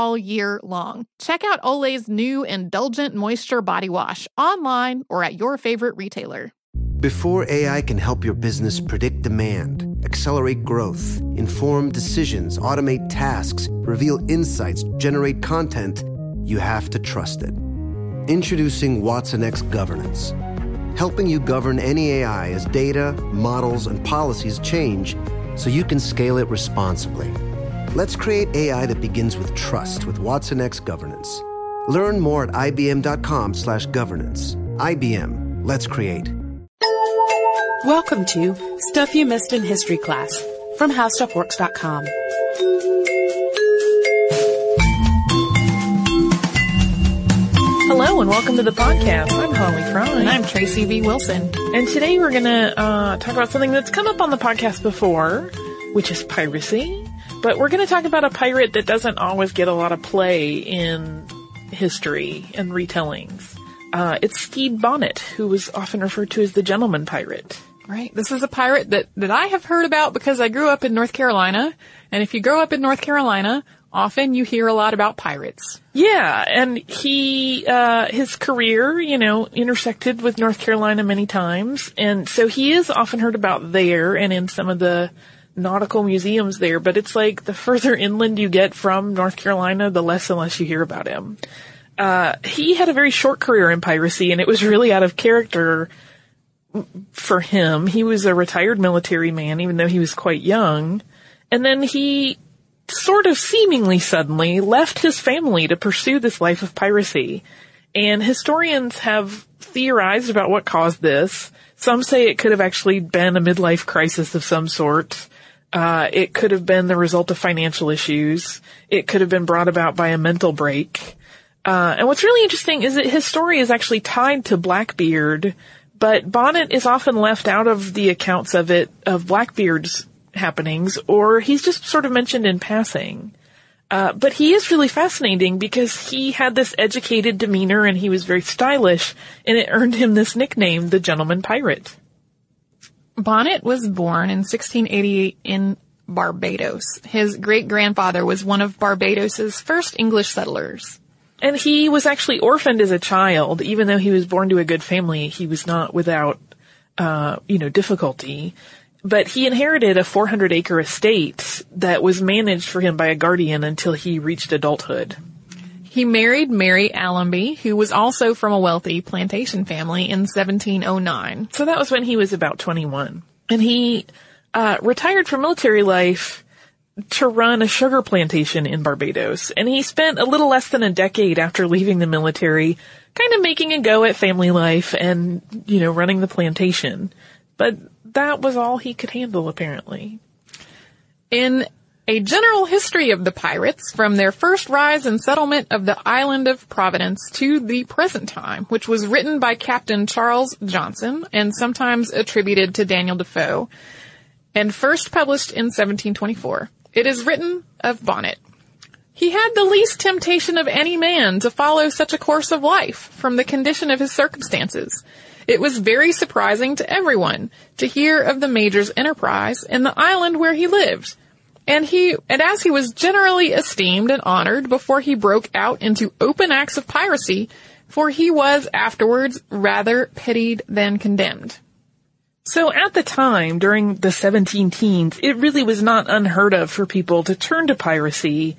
all year long. Check out Olay's new Indulgent Moisture Body Wash online or at your favorite retailer. Before AI can help your business predict demand, accelerate growth, inform decisions, automate tasks, reveal insights, generate content, you have to trust it. Introducing Watson X Governance, helping you govern any AI as data, models, and policies change so you can scale it responsibly. Let's create AI that begins with trust with Watson X Governance. Learn more at ibm.com slash governance. IBM. Let's create. Welcome to Stuff You Missed in History Class from HowStuffWorks.com. Hello and welcome to the podcast. I'm Holly Fry. And I'm Tracy V. Wilson. And today we're going to uh, talk about something that's come up on the podcast before, which is piracy. But we're going to talk about a pirate that doesn't always get a lot of play in history and retellings. Uh, it's Stede Bonnet, who was often referred to as the gentleman pirate. Right. This is a pirate that, that I have heard about because I grew up in North Carolina. And if you grow up in North Carolina, often you hear a lot about pirates. Yeah, and he, uh, his career, you know, intersected with North Carolina many times. And so he is often heard about there and in some of the nautical museums there, but it's like the further inland you get from North Carolina, the less and less you hear about him. Uh, he had a very short career in piracy and it was really out of character for him. He was a retired military man, even though he was quite young. And then he sort of seemingly suddenly left his family to pursue this life of piracy. And historians have theorized about what caused this. Some say it could have actually been a midlife crisis of some sort. Uh, it could have been the result of financial issues. It could have been brought about by a mental break. Uh, and what's really interesting is that his story is actually tied to Blackbeard, but Bonnet is often left out of the accounts of it, of Blackbeard's happenings, or he's just sort of mentioned in passing. Uh, but he is really fascinating because he had this educated demeanor and he was very stylish, and it earned him this nickname, the Gentleman Pirate. Bonnet was born in 1688 in Barbados. His great grandfather was one of Barbados's first English settlers. And he was actually orphaned as a child, even though he was born to a good family. He was not without, uh, you know, difficulty. But he inherited a 400 acre estate that was managed for him by a guardian until he reached adulthood. He married Mary Allenby, who was also from a wealthy plantation family in 1709. So that was when he was about 21. And he uh, retired from military life to run a sugar plantation in Barbados. And he spent a little less than a decade after leaving the military kind of making a go at family life and, you know, running the plantation. But that was all he could handle apparently. In a general history of the pirates from their first rise and settlement of the island of Providence to the present time, which was written by Captain Charles Johnson and sometimes attributed to Daniel Defoe. and first published in 1724. It is written of Bonnet. He had the least temptation of any man to follow such a course of life from the condition of his circumstances. It was very surprising to everyone to hear of the major's enterprise in the island where he lived. And he, and as he was generally esteemed and honored before he broke out into open acts of piracy, for he was afterwards rather pitied than condemned. So at the time, during the 17 teens, it really was not unheard of for people to turn to piracy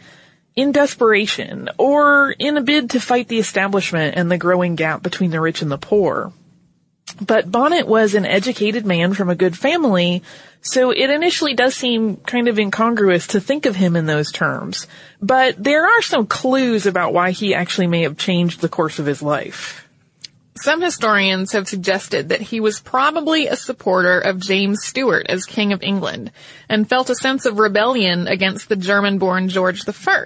in desperation or in a bid to fight the establishment and the growing gap between the rich and the poor. But Bonnet was an educated man from a good family, so it initially does seem kind of incongruous to think of him in those terms. But there are some clues about why he actually may have changed the course of his life. Some historians have suggested that he was probably a supporter of James Stuart as King of England and felt a sense of rebellion against the German-born George I.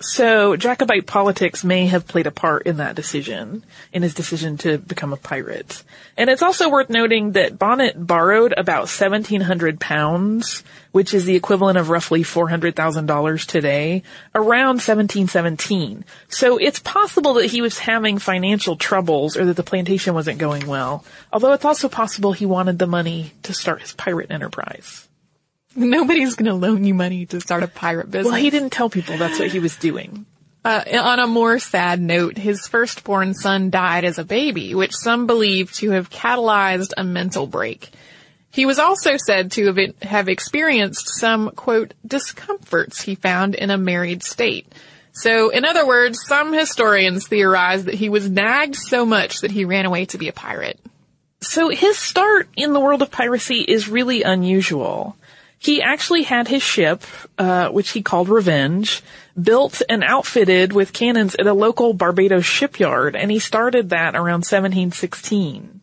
So Jacobite politics may have played a part in that decision, in his decision to become a pirate. And it's also worth noting that Bonnet borrowed about 1700 pounds, which is the equivalent of roughly $400,000 today, around 1717. So it's possible that he was having financial troubles or that the plantation wasn't going well. Although it's also possible he wanted the money to start his pirate enterprise. Nobody's going to loan you money to start a pirate business. Well, he didn't tell people that's what he was doing. Uh, on a more sad note, his firstborn son died as a baby, which some believe to have catalyzed a mental break. He was also said to have, have experienced some, quote, discomforts he found in a married state. So, in other words, some historians theorize that he was nagged so much that he ran away to be a pirate. So his start in the world of piracy is really unusual. He actually had his ship, uh, which he called Revenge, built and outfitted with cannons at a local Barbados shipyard, and he started that around 1716.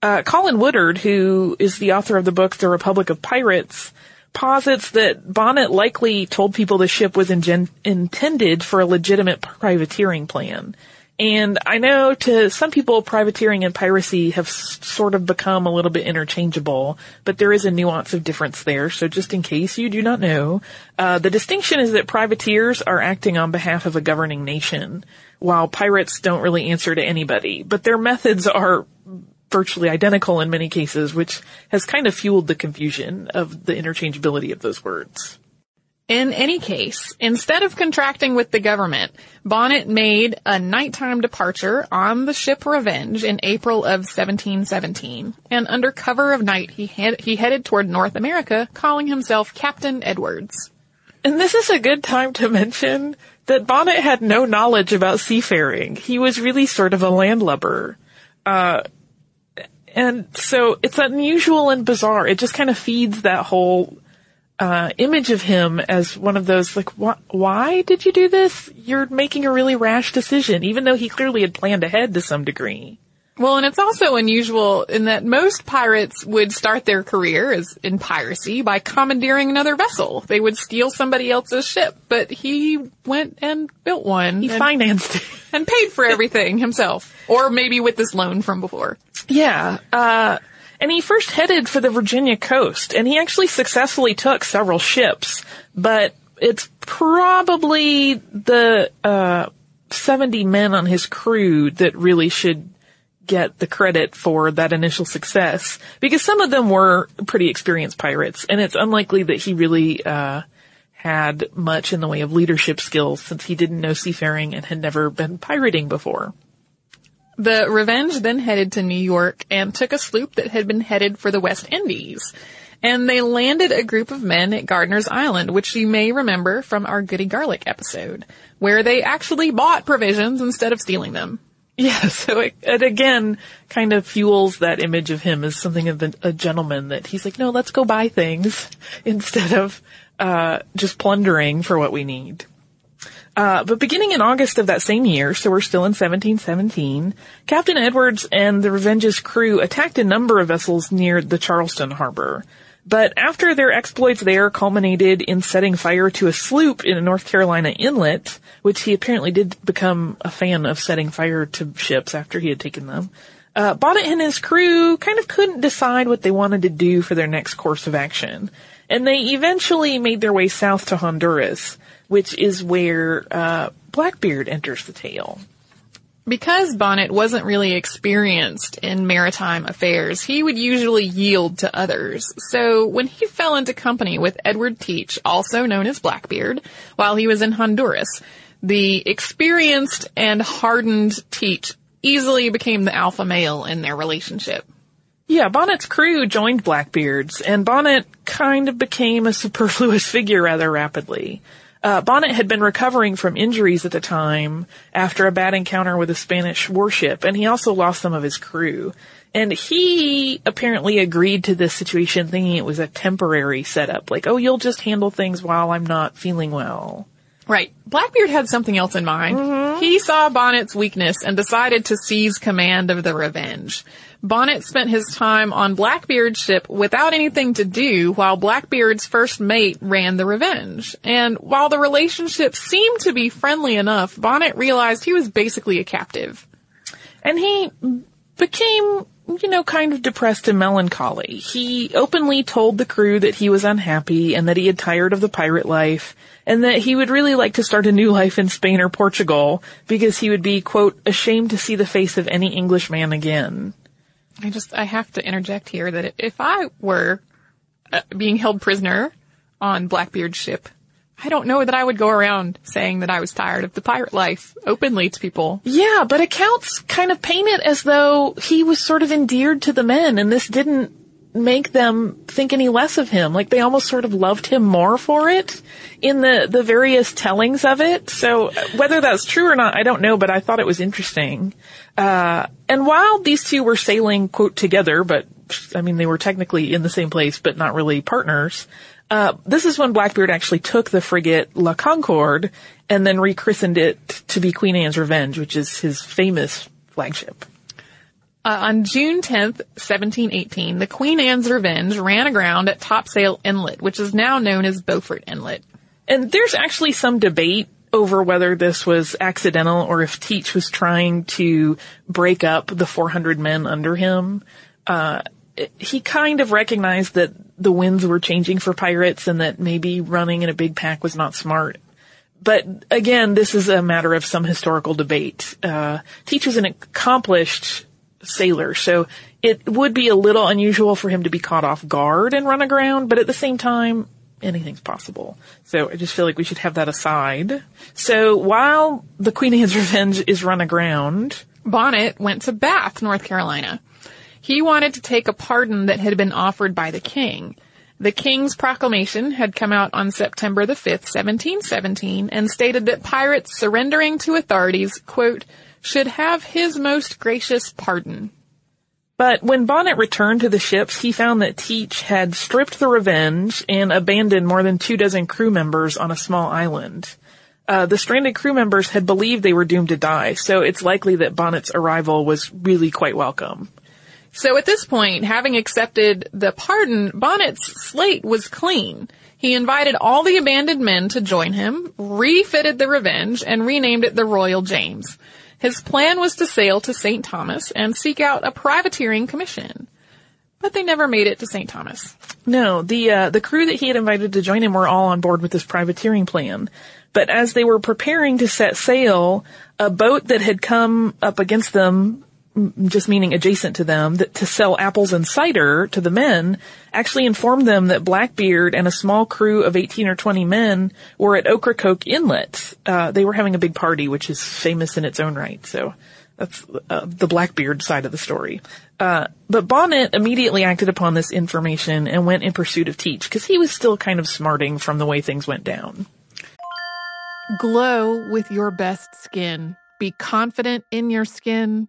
Uh, Colin Woodard, who is the author of the book The Republic of Pirates, posits that Bonnet likely told people the ship was ingen- intended for a legitimate privateering plan. And I know to some people, privateering and piracy have s- sort of become a little bit interchangeable, but there is a nuance of difference there. So just in case you do not know, uh, the distinction is that privateers are acting on behalf of a governing nation, while pirates don't really answer to anybody. But their methods are virtually identical in many cases, which has kind of fueled the confusion of the interchangeability of those words. In any case, instead of contracting with the government, Bonnet made a nighttime departure on the ship Revenge in April of 1717, and under cover of night he, head, he headed toward North America, calling himself Captain Edwards. And this is a good time to mention that Bonnet had no knowledge about seafaring. He was really sort of a landlubber. Uh, and so it's unusual and bizarre. It just kind of feeds that whole uh, image of him as one of those like, wh- why did you do this? You're making a really rash decision, even though he clearly had planned ahead to some degree. Well, and it's also unusual in that most pirates would start their career as in piracy by commandeering another vessel. They would steal somebody else's ship, but he went and built one. He and, financed it. and paid for everything himself. Or maybe with this loan from before. Yeah. Uh, and he first headed for the Virginia coast, and he actually successfully took several ships, but it's probably the, uh, 70 men on his crew that really should get the credit for that initial success because some of them were pretty experienced pirates and it's unlikely that he really uh, had much in the way of leadership skills since he didn't know seafaring and had never been pirating before. The Revenge then headed to New York and took a sloop that had been headed for the West Indies. And they landed a group of men at Gardiner's Island, which you may remember from our Goody Garlick episode, where they actually bought provisions instead of stealing them. Yeah, so it, it again kind of fuels that image of him as something of a gentleman that he's like, no, let's go buy things instead of uh, just plundering for what we need. Uh, but beginning in August of that same year, so we're still in 1717, Captain Edwards and the Revenge's crew attacked a number of vessels near the Charleston harbor. But after their exploits there culminated in setting fire to a sloop in a North Carolina inlet, which he apparently did become a fan of setting fire to ships after he had taken them, uh, Bonnet and his crew kind of couldn't decide what they wanted to do for their next course of action. And they eventually made their way south to Honduras, which is where, uh, Blackbeard enters the tale. Because Bonnet wasn't really experienced in maritime affairs, he would usually yield to others. So when he fell into company with Edward Teach, also known as Blackbeard, while he was in Honduras, the experienced and hardened Teach easily became the alpha male in their relationship. Yeah, Bonnet's crew joined Blackbeard's, and Bonnet kind of became a superfluous figure rather rapidly. Uh, Bonnet had been recovering from injuries at the time after a bad encounter with a Spanish warship, and he also lost some of his crew. And he apparently agreed to this situation thinking it was a temporary setup, like, oh, you'll just handle things while I'm not feeling well. Right. Blackbeard had something else in mind. Mm-hmm. He saw Bonnet's weakness and decided to seize command of the Revenge. Bonnet spent his time on Blackbeard's ship without anything to do while Blackbeard's first mate ran the Revenge. And while the relationship seemed to be friendly enough, Bonnet realized he was basically a captive. And he became you know, kind of depressed and melancholy. He openly told the crew that he was unhappy and that he had tired of the pirate life and that he would really like to start a new life in Spain or Portugal because he would be, quote, ashamed to see the face of any Englishman again. I just, I have to interject here that if I were uh, being held prisoner on Blackbeard's ship, I don't know that I would go around saying that I was tired of the pirate life openly to people. Yeah, but accounts kind of paint it as though he was sort of endeared to the men and this didn't make them think any less of him. Like they almost sort of loved him more for it in the, the various tellings of it. So whether that's true or not, I don't know, but I thought it was interesting. Uh, and while these two were sailing, quote, together, but I mean, they were technically in the same place, but not really partners. Uh, this is when Blackbeard actually took the frigate La Concorde and then rechristened it to be Queen Anne's Revenge, which is his famous flagship. Uh, on June 10th, 1718, the Queen Anne's Revenge ran aground at Topsail Inlet, which is now known as Beaufort Inlet. And there's actually some debate over whether this was accidental or if Teach was trying to break up the 400 men under him. Uh, he kind of recognized that the winds were changing for pirates and that maybe running in a big pack was not smart. But again, this is a matter of some historical debate. Uh, Teach was an accomplished sailor, so it would be a little unusual for him to be caught off guard and run aground, but at the same time, anything's possible. So I just feel like we should have that aside. So while the Queen Anne's Revenge is run aground, Bonnet went to Bath, North Carolina. He wanted to take a pardon that had been offered by the king. The king's proclamation had come out on September the 5th, 1717, and stated that pirates surrendering to authorities, quote, should have his most gracious pardon. But when Bonnet returned to the ships, he found that Teach had stripped the Revenge and abandoned more than two dozen crew members on a small island. Uh, the stranded crew members had believed they were doomed to die, so it's likely that Bonnet's arrival was really quite welcome. So at this point, having accepted the pardon, Bonnet's slate was clean. He invited all the abandoned men to join him, refitted the Revenge, and renamed it the Royal James. His plan was to sail to St. Thomas and seek out a privateering commission. But they never made it to St. Thomas. No, the uh, the crew that he had invited to join him were all on board with this privateering plan. But as they were preparing to set sail, a boat that had come up against them just meaning adjacent to them, that to sell apples and cider to the men, actually informed them that Blackbeard and a small crew of 18 or 20 men were at Ocracoke Inlet. Uh, they were having a big party, which is famous in its own right. So that's uh, the Blackbeard side of the story. Uh, but Bonnet immediately acted upon this information and went in pursuit of Teach because he was still kind of smarting from the way things went down. Glow with your best skin. Be confident in your skin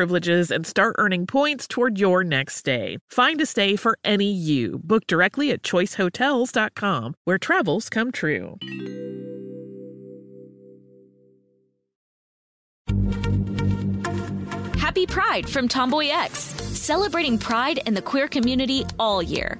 privileges and start earning points toward your next stay. Find a stay for any you. Book directly at choicehotels.com, where travels come true. Happy Pride from Tomboy X, celebrating pride in the queer community all year.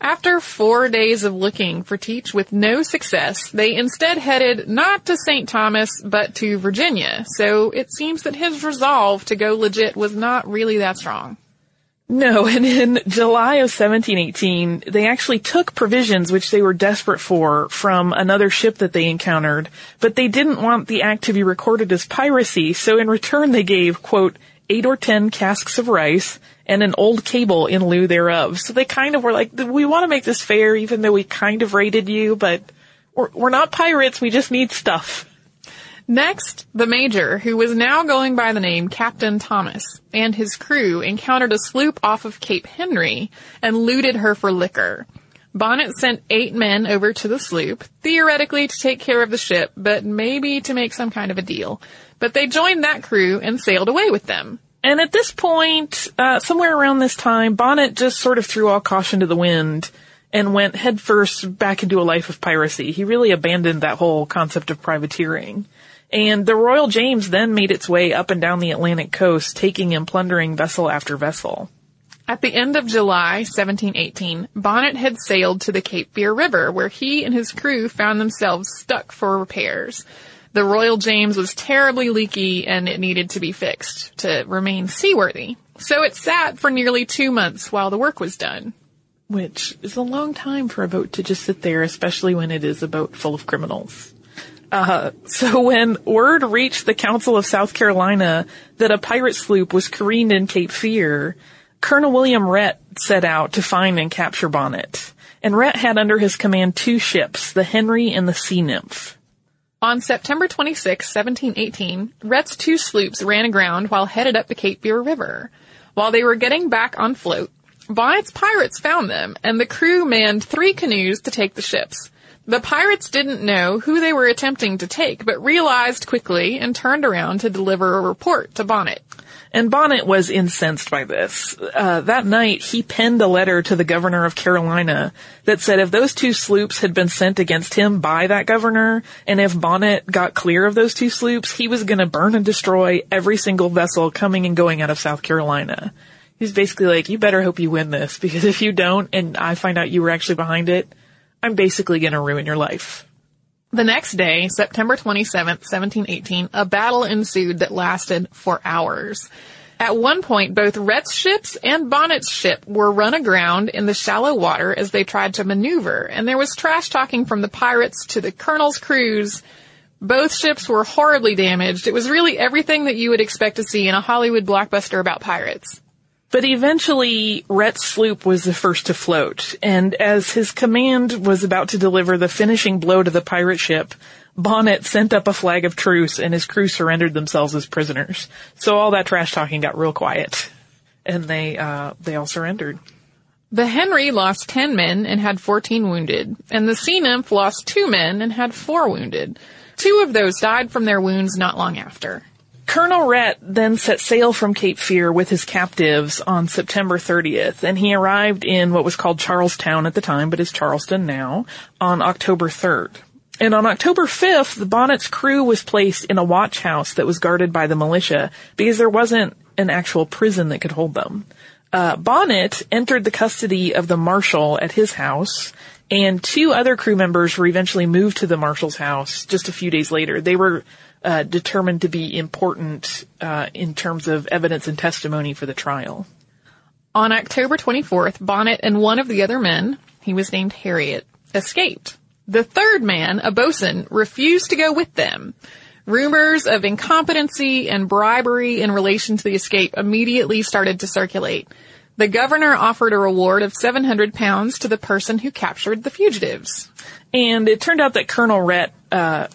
After four days of looking for Teach with no success, they instead headed not to St. Thomas, but to Virginia. So it seems that his resolve to go legit was not really that strong. No, and in July of 1718, they actually took provisions which they were desperate for from another ship that they encountered, but they didn't want the act to be recorded as piracy, so in return they gave, quote, eight or ten casks of rice and an old cable in lieu thereof. So they kind of were like, we want to make this fair even though we kind of raided you, but we're, we're not pirates, we just need stuff. Next, the Major, who was now going by the name Captain Thomas, and his crew encountered a sloop off of Cape Henry and looted her for liquor. Bonnet sent eight men over to the sloop, theoretically to take care of the ship, but maybe to make some kind of a deal. But they joined that crew and sailed away with them. And at this point, uh, somewhere around this time, Bonnet just sort of threw all caution to the wind and went headfirst back into a life of piracy. He really abandoned that whole concept of privateering. And the Royal James then made its way up and down the Atlantic coast, taking and plundering vessel after vessel. At the end of July 1718, Bonnet had sailed to the Cape Fear River, where he and his crew found themselves stuck for repairs. The Royal James was terribly leaky and it needed to be fixed to remain seaworthy. So it sat for nearly two months while the work was done. Which is a long time for a boat to just sit there, especially when it is a boat full of criminals. Uh, so when word reached the Council of South Carolina that a pirate sloop was careened in Cape Fear, Colonel William Rhett set out to find and capture Bonnet. And Rhett had under his command two ships, the Henry and the Sea Nymph. On September 26, 1718, Rhett's two sloops ran aground while headed up the Cape Fear River. While they were getting back on float, Bonnet's pirates found them, and the crew manned three canoes to take the ships. The pirates didn't know who they were attempting to take, but realized quickly and turned around to deliver a report to Bonnet. And Bonnet was incensed by this. Uh, that night, he penned a letter to the governor of Carolina that said if those two sloops had been sent against him by that governor, and if Bonnet got clear of those two sloops, he was going to burn and destroy every single vessel coming and going out of South Carolina. He's basically like, you better hope you win this, because if you don't, and I find out you were actually behind it, I'm basically going to ruin your life. The next day, September 27th, 1718, a battle ensued that lasted for hours. At one point, both Rhett's ships and Bonnet's ship were run aground in the shallow water as they tried to maneuver, and there was trash talking from the pirates to the colonel's crews. Both ships were horribly damaged. It was really everything that you would expect to see in a Hollywood blockbuster about pirates. But eventually, Rhett's sloop was the first to float, and as his command was about to deliver the finishing blow to the pirate ship, Bonnet sent up a flag of truce and his crew surrendered themselves as prisoners. So all that trash talking got real quiet, and they, uh, they all surrendered. The Henry lost 10 men and had 14 wounded, and the Sea Nymph lost 2 men and had 4 wounded. Two of those died from their wounds not long after. Colonel Rhett then set sail from Cape Fear with his captives on September 30th, and he arrived in what was called Charlestown at the time, but is Charleston now, on October 3rd. And on October 5th, the Bonnet's crew was placed in a watch house that was guarded by the militia because there wasn't an actual prison that could hold them. Uh, Bonnet entered the custody of the marshal at his house, and two other crew members were eventually moved to the marshal's house just a few days later. They were uh, determined to be important uh, in terms of evidence and testimony for the trial. On October 24th, Bonnet and one of the other men, he was named Herriot, escaped. The third man, a bosun, refused to go with them. Rumors of incompetency and bribery in relation to the escape immediately started to circulate. The governor offered a reward of 700 pounds to the person who captured the fugitives. And it turned out that Colonel Rhett, uh,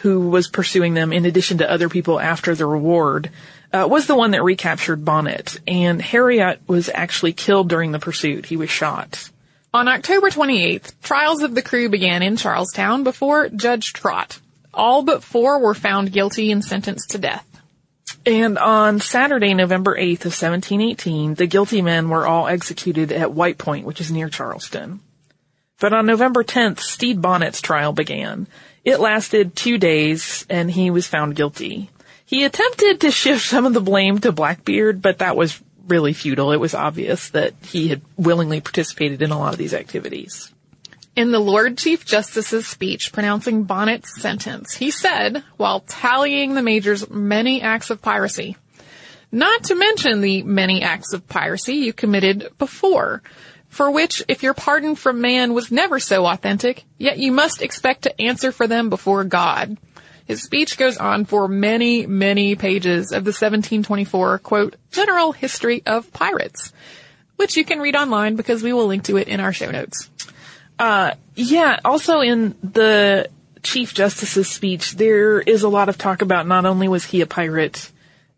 who was pursuing them in addition to other people after the reward, uh, was the one that recaptured Bonnet. And Herriot was actually killed during the pursuit. He was shot. On October 28th, trials of the crew began in Charlestown before Judge Trott. All but four were found guilty and sentenced to death. And on Saturday, November 8th of 1718, the guilty men were all executed at White Point, which is near Charleston. But on November 10th, Stede Bonnet's trial began. It lasted two days and he was found guilty. He attempted to shift some of the blame to Blackbeard, but that was really futile. It was obvious that he had willingly participated in a lot of these activities. In the Lord Chief Justice's speech pronouncing Bonnet's sentence, he said, while tallying the major's many acts of piracy, not to mention the many acts of piracy you committed before, for which, if your pardon from man was never so authentic, yet you must expect to answer for them before God. His speech goes on for many, many pages of the 1724, quote, General History of Pirates, which you can read online because we will link to it in our show notes. Uh, yeah, also in the Chief Justice's speech, there is a lot of talk about not only was he a pirate,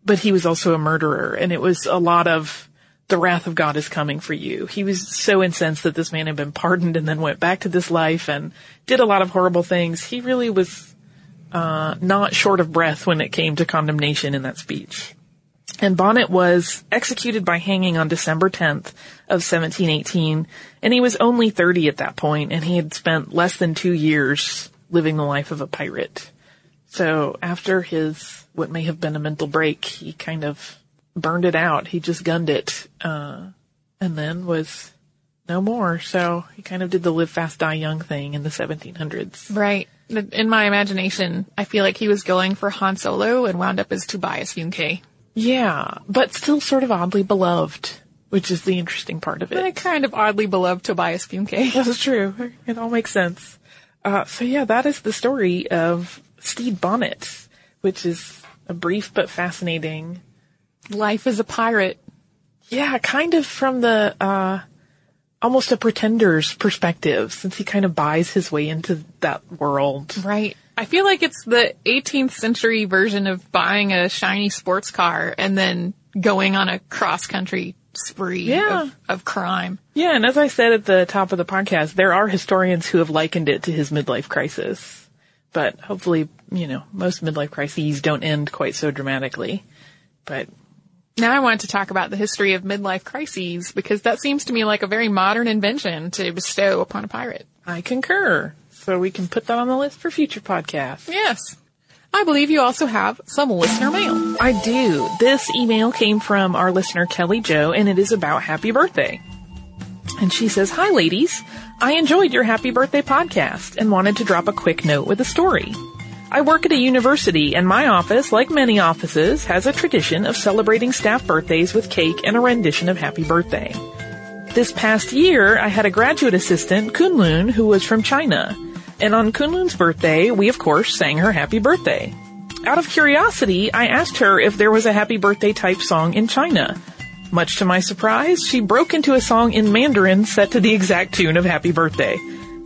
but he was also a murderer, and it was a lot of the wrath of God is coming for you. He was so incensed that this man had been pardoned and then went back to this life and did a lot of horrible things. He really was uh, not short of breath when it came to condemnation in that speech. And Bonnet was executed by hanging on December 10th of 1718, and he was only 30 at that point, and he had spent less than two years living the life of a pirate. So after his, what may have been a mental break, he kind of burned it out. He just gunned it, uh, and then was no more. So he kind of did the live fast, die young thing in the 1700s. Right. In my imagination, I feel like he was going for Han Solo and wound up as Tobias Funke. Yeah, but still sort of oddly beloved, which is the interesting part of it. I kind of oddly beloved Tobias Funke. That's true. It all makes sense. Uh, so yeah, that is the story of Stede Bonnet, which is a brief but fascinating life as a pirate. Yeah, kind of from the, uh, almost a pretender's perspective since he kind of buys his way into that world. Right. I feel like it's the 18th century version of buying a shiny sports car and then going on a cross country spree yeah. of, of, crime. Yeah, and as I said at the top of the podcast, there are historians who have likened it to his midlife crisis. But hopefully, you know, most midlife crises don't end quite so dramatically. But Now I want to talk about the history of midlife crises because that seems to me like a very modern invention to bestow upon a pirate. I concur. So we can put that on the list for future podcasts. Yes. I believe you also have some listener mail. I do. This email came from our listener Kelly Joe and it is about happy birthday. And she says, Hi ladies. I enjoyed your happy birthday podcast and wanted to drop a quick note with a story. I work at a university and my office, like many offices, has a tradition of celebrating staff birthdays with cake and a rendition of happy birthday. This past year, I had a graduate assistant, Kunlun, who was from China. And on Kunlun's birthday, we of course sang her happy birthday. Out of curiosity, I asked her if there was a happy birthday type song in China. Much to my surprise, she broke into a song in Mandarin set to the exact tune of happy birthday.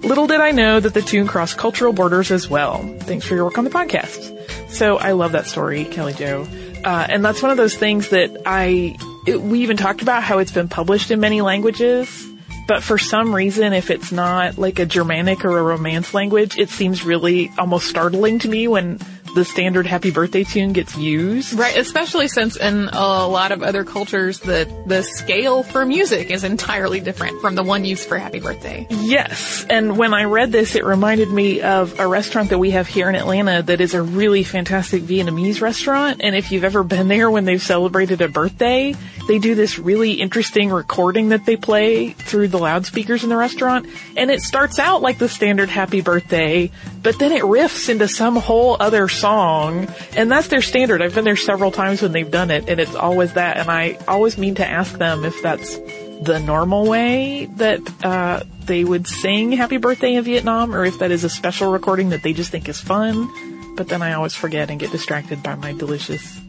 Little did I know that the tune crossed cultural borders as well. Thanks for your work on the podcast. So I love that story, Kelly Joe. Uh, and that's one of those things that I, it, we even talked about how it's been published in many languages but for some reason, if it's not like a Germanic or a Romance language, it seems really almost startling to me when the standard happy birthday tune gets used. Right, especially since in a lot of other cultures the the scale for music is entirely different from the one used for happy birthday. Yes, and when I read this it reminded me of a restaurant that we have here in Atlanta that is a really fantastic Vietnamese restaurant and if you've ever been there when they've celebrated a birthday, they do this really interesting recording that they play through the loudspeakers in the restaurant and it starts out like the standard happy birthday, but then it riffs into some whole other song, and that's their standard. I've been there several times when they've done it, and it's always that. And I always mean to ask them if that's the normal way that uh, they would sing "Happy Birthday" in Vietnam, or if that is a special recording that they just think is fun. But then I always forget and get distracted by my delicious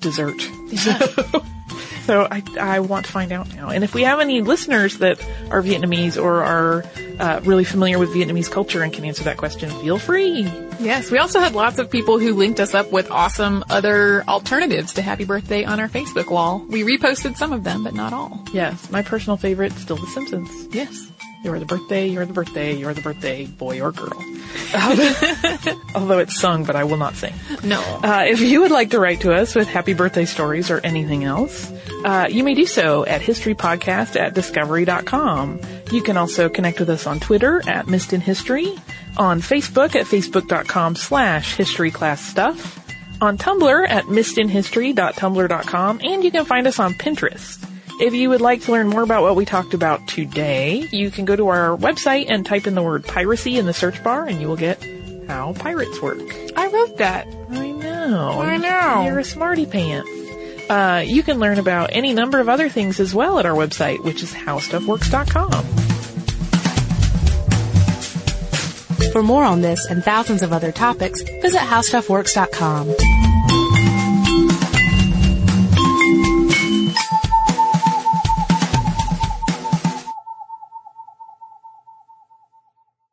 dessert. So, so I, I want to find out now. And if we have any listeners that are Vietnamese or are uh, really familiar with Vietnamese culture and can answer that question, feel free. Yes, we also had lots of people who linked us up with awesome other alternatives to Happy Birthday on our Facebook wall. We reposted some of them, but not all. Yes, my personal favorite, still The Simpsons. Yes. You're the birthday, you're the birthday, you're the birthday, boy or girl. Although it's sung, but I will not sing. No. Uh, if you would like to write to us with happy birthday stories or anything else, uh, you may do so at historypodcast at discovery.com. You can also connect with us on Twitter at Missed in History, on Facebook at facebook.com slash historyclassstuff, on Tumblr at missedinhistory.tumblr.com, and you can find us on Pinterest. If you would like to learn more about what we talked about today, you can go to our website and type in the word piracy in the search bar and you will get how pirates work. I wrote that. I know. I know. You're a smarty pants. Uh, you can learn about any number of other things as well at our website, which is howstuffworks.com. For more on this and thousands of other topics, visit howstuffworks.com.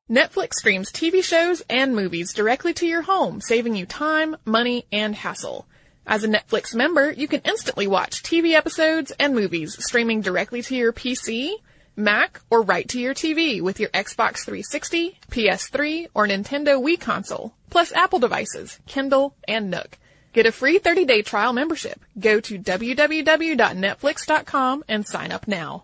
Netflix streams TV shows and movies directly to your home, saving you time, money, and hassle. As a Netflix member, you can instantly watch TV episodes and movies streaming directly to your PC, Mac, or right to your TV with your Xbox 360, PS3, or Nintendo Wii console, plus Apple devices, Kindle, and Nook. Get a free 30-day trial membership. Go to www.netflix.com and sign up now.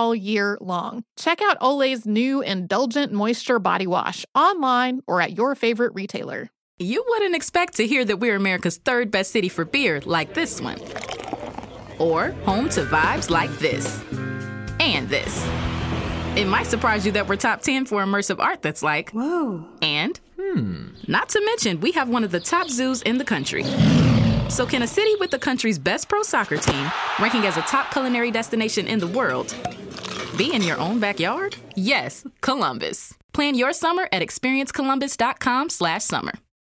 year long. Check out Olay's new Indulgent Moisture Body Wash online or at your favorite retailer. You wouldn't expect to hear that we're America's third best city for beer like this one. Or home to vibes like this. And this. It might surprise you that we're top 10 for immersive art that's like, whoa. And, hmm. Not to mention, we have one of the top zoos in the country. So, can a city with the country's best pro soccer team, ranking as a top culinary destination in the world, be in your own backyard? Yes, Columbus. Plan your summer at experiencecolumbus.com/summer.